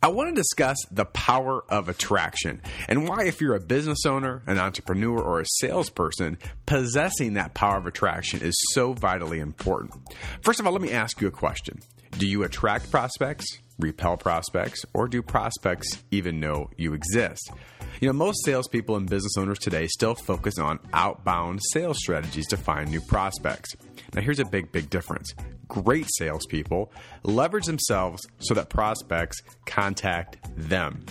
I want to discuss the power of attraction and why, if you're a business owner, an entrepreneur, or a salesperson, possessing that power of attraction is so vitally important. First of all, let me ask you a question Do you attract prospects, repel prospects, or do prospects even know you exist? You know, most salespeople and business owners today still focus on outbound sales strategies to find new prospects. Now, here's a big, big difference. Great salespeople leverage themselves so that prospects contact them.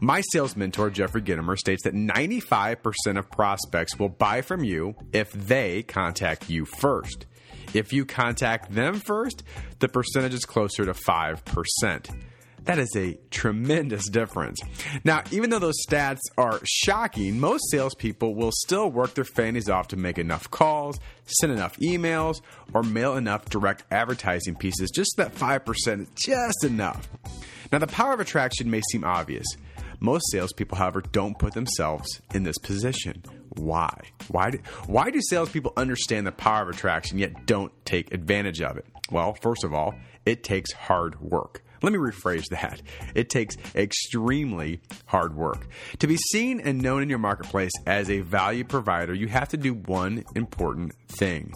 My sales mentor, Jeffrey Gitomer, states that 95% of prospects will buy from you if they contact you first. If you contact them first, the percentage is closer to 5%. That is a tremendous difference. Now, even though those stats are shocking, most salespeople will still work their fannies off to make enough calls, send enough emails, or mail enough direct advertising pieces, just that 5% is just enough. Now, the power of attraction may seem obvious. Most salespeople, however, don't put themselves in this position. Why? Why do, why do salespeople understand the power of attraction yet don't take advantage of it? Well, first of all, it takes hard work. Let me rephrase that. It takes extremely hard work. To be seen and known in your marketplace as a value provider, you have to do one important thing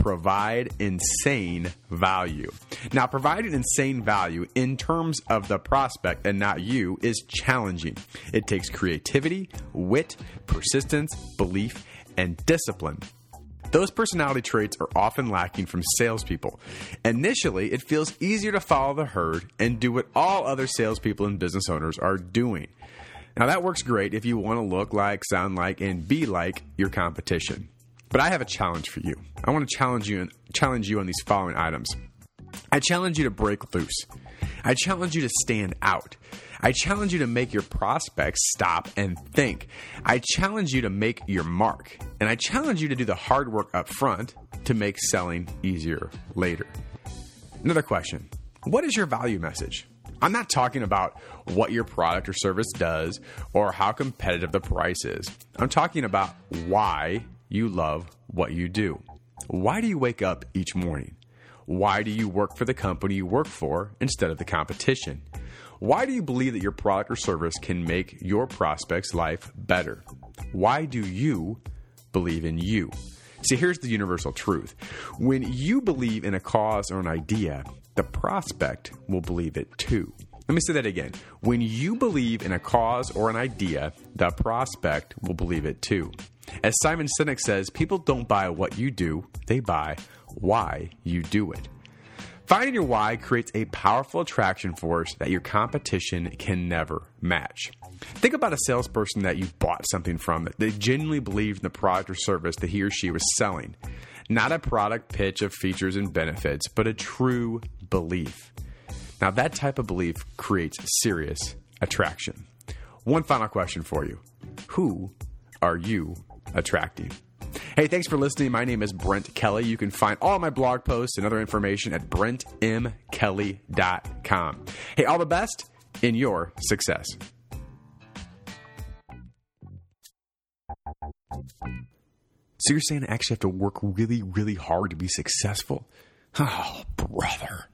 provide insane value. Now, providing insane value in terms of the prospect and not you is challenging. It takes creativity, wit, persistence, belief, and discipline. Those personality traits are often lacking from salespeople. Initially, it feels easier to follow the herd and do what all other salespeople and business owners are doing. Now, that works great if you want to look like, sound like, and be like your competition. But I have a challenge for you. I want to challenge you and challenge you on these following items. I challenge you to break loose. I challenge you to stand out. I challenge you to make your prospects stop and think. I challenge you to make your mark. And I challenge you to do the hard work up front to make selling easier later. Another question What is your value message? I'm not talking about what your product or service does or how competitive the price is. I'm talking about why you love what you do. Why do you wake up each morning? Why do you work for the company you work for instead of the competition? Why do you believe that your product or service can make your prospect's life better? Why do you believe in you? See, here's the universal truth. When you believe in a cause or an idea, the prospect will believe it too. Let me say that again. When you believe in a cause or an idea, the prospect will believe it too. As Simon Sinek says, people don't buy what you do, they buy why you do it. Finding your why creates a powerful attraction force that your competition can never match. Think about a salesperson that you bought something from that they genuinely believed in the product or service that he or she was selling. Not a product pitch of features and benefits, but a true belief. Now, that type of belief creates serious attraction. One final question for you Who are you attracting? Hey, thanks for listening. My name is Brent Kelly. You can find all my blog posts and other information at brentmkelly.com. Hey, all the best in your success. So you're saying I actually have to work really, really hard to be successful? Oh, brother.